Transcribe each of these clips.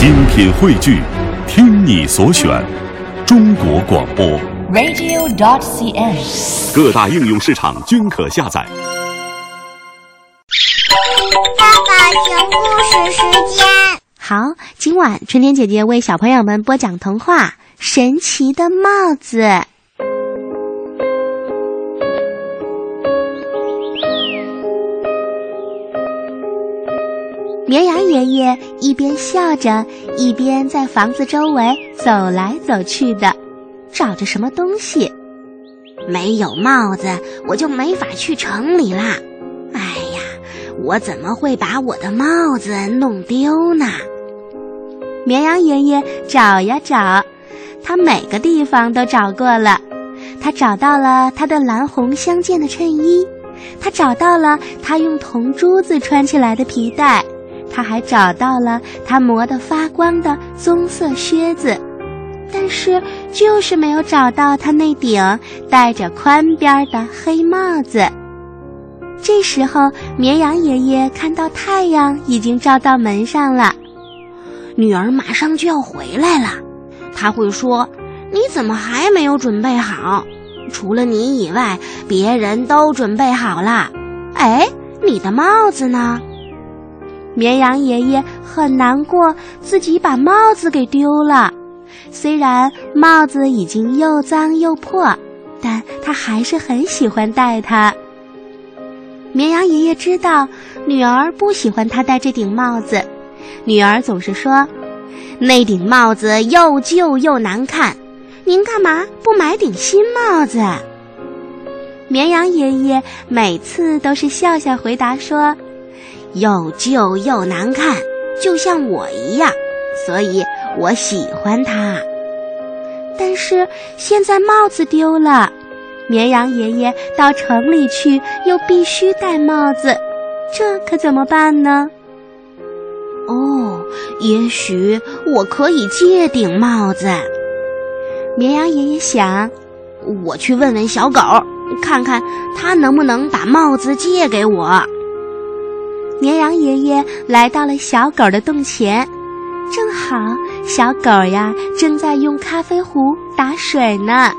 精品汇聚，听你所选，中国广播。radio.cn。各大应用市场均可下载。爸爸讲故事时间。好，今晚春天姐姐为小朋友们播讲童话《神奇的帽子》。绵羊爷爷一边笑着，一边在房子周围走来走去的，找着什么东西。没有帽子，我就没法去城里啦。哎呀，我怎么会把我的帽子弄丢呢？绵羊爷爷找呀找，他每个地方都找过了。他找到了他的蓝红相间的衬衣，他找到了他用铜珠子穿起来的皮带，他还找到了他磨得发光的棕色靴子，但是就是没有找到他那顶戴着宽边的黑帽子。这时候，绵羊爷爷看到太阳已经照到门上了。女儿马上就要回来了，她会说：“你怎么还没有准备好？除了你以外，别人都准备好了。哎，你的帽子呢？”绵羊爷爷很难过，自己把帽子给丢了。虽然帽子已经又脏又破，但他还是很喜欢戴它。绵羊爷爷知道女儿不喜欢他戴这顶帽子。女儿总是说：“那顶帽子又旧又难看，您干嘛不买顶新帽子？”绵羊爷爷每次都是笑笑回答说：“又旧又难看，就像我一样，所以我喜欢它。”但是现在帽子丢了，绵羊爷爷到城里去又必须戴帽子，这可怎么办呢？哦，也许我可以借顶帽子。绵羊爷爷想，我去问问小狗，看看他能不能把帽子借给我。绵羊爷爷来到了小狗的洞前，正好小狗呀正在用咖啡壶打水呢。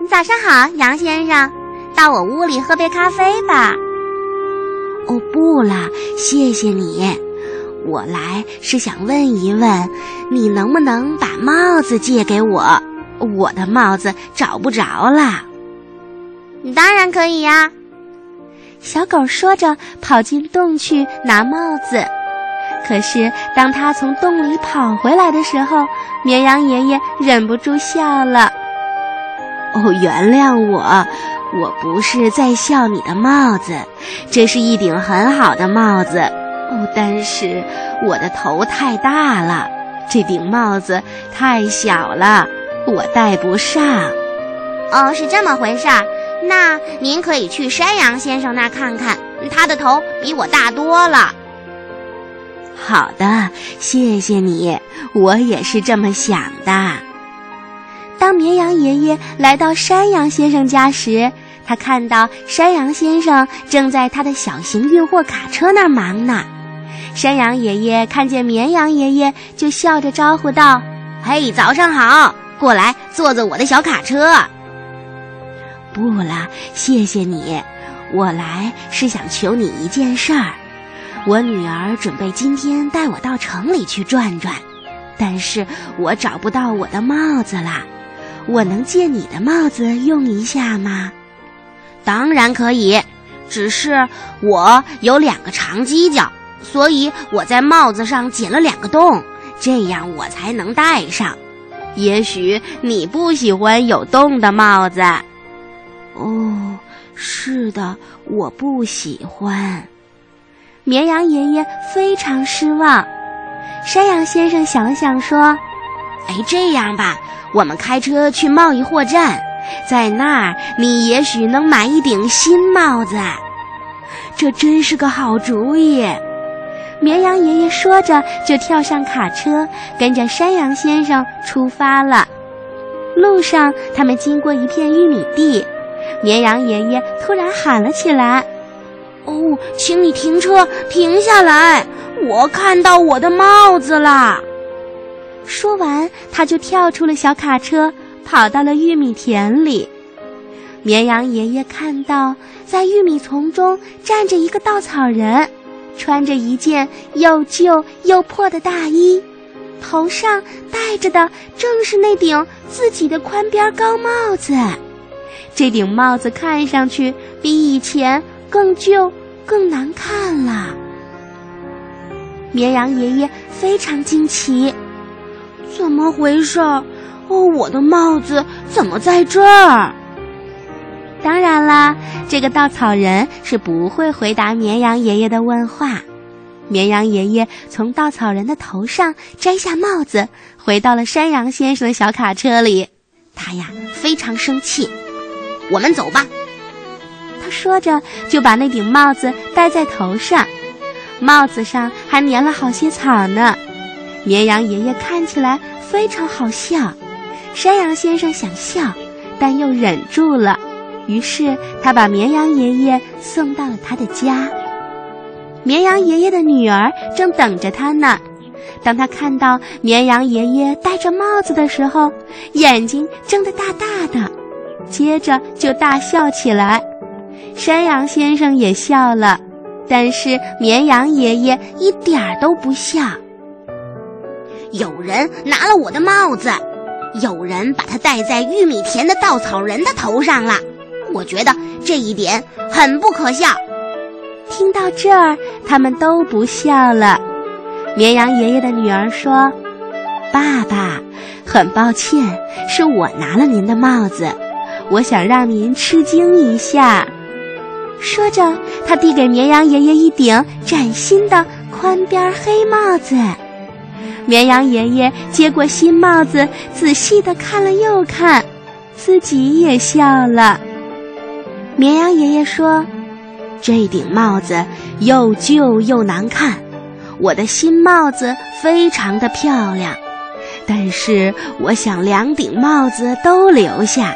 你早上好，羊先生，到我屋里喝杯咖啡吧。哦，不啦，谢谢你。我来是想问一问，你能不能把帽子借给我？我的帽子找不着了。你当然可以呀。小狗说着，跑进洞去拿帽子。可是当他从洞里跑回来的时候，绵羊爷爷忍不住笑了。哦，原谅我，我不是在笑你的帽子，这是一顶很好的帽子。哦，但是我的头太大了，这顶帽子太小了，我戴不上。哦，是这么回事儿。那您可以去山羊先生那看看，他的头比我大多了。好的，谢谢你，我也是这么想的。当绵羊爷爷来到山羊先生家时，他看到山羊先生正在他的小型运货卡车那儿忙呢。山羊爷爷看见绵羊爷爷，就笑着招呼道：“嘿，早上好，过来坐坐我的小卡车。”不了，谢谢你。我来是想求你一件事儿。我女儿准备今天带我到城里去转转，但是我找不到我的帽子啦。我能借你的帽子用一下吗？当然可以，只是我有两个长犄角，所以我在帽子上剪了两个洞，这样我才能戴上。也许你不喜欢有洞的帽子。是的，我不喜欢。绵羊爷爷非常失望。山羊先生想想说：“哎，这样吧，我们开车去贸易货站，在那儿你也许能买一顶新帽子。这真是个好主意。”绵羊爷爷说着，就跳上卡车，跟着山羊先生出发了。路上，他们经过一片玉米地。绵羊爷爷突然喊了起来：“哦，请你停车，停下来！我看到我的帽子了。”说完，他就跳出了小卡车，跑到了玉米田里。绵羊爷爷看到，在玉米丛中站着一个稻草人，穿着一件又旧又破的大衣，头上戴着的正是那顶自己的宽边高帽子。这顶帽子看上去比以前更旧、更难看了。绵羊爷爷非常惊奇：“怎么回事？哦，我的帽子怎么在这儿？”当然啦，这个稻草人是不会回答绵羊爷爷的问话。绵羊爷爷从稻草人的头上摘下帽子，回到了山羊先生的小卡车里。他呀，非常生气。我们走吧。他说着，就把那顶帽子戴在头上，帽子上还粘了好些草呢。绵羊爷爷看起来非常好笑，山羊先生想笑，但又忍住了。于是他把绵羊爷爷送到了他的家。绵羊爷爷的女儿正等着他呢。当他看到绵羊爷爷戴着帽子的时候，眼睛睁得大大的，接着就大笑起来。山羊先生也笑了，但是绵羊爷爷一点儿都不笑。有人拿了我的帽子，有人把它戴在玉米田的稻草人的头上了。我觉得这一点很不可笑。听到这儿，他们都不笑了。绵羊爷爷的女儿说：“爸爸，很抱歉，是我拿了您的帽子。我想让您吃惊一下。”说着，他递给绵羊爷爷一顶崭新的宽边黑帽子。绵羊爷爷接过新帽子，仔细的看了又看，自己也笑了。绵羊爷爷说：“这顶帽子又旧又难看，我的新帽子非常的漂亮。但是我想两顶帽子都留下，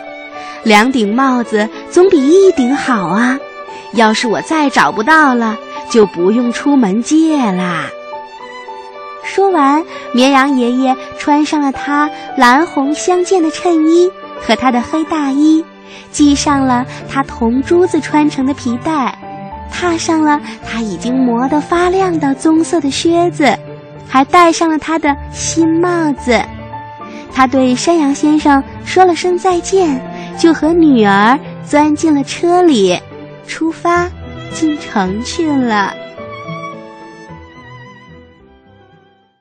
两顶帽子总比一顶好啊。要是我再找不到了，就不用出门借啦。”说完，绵羊爷爷穿上了他蓝红相间的衬衣和他的黑大衣。系上了他铜珠子穿成的皮带，踏上了他已经磨得发亮的棕色的靴子，还戴上了他的新帽子。他对山羊先生说了声再见，就和女儿钻进了车里，出发进城去了。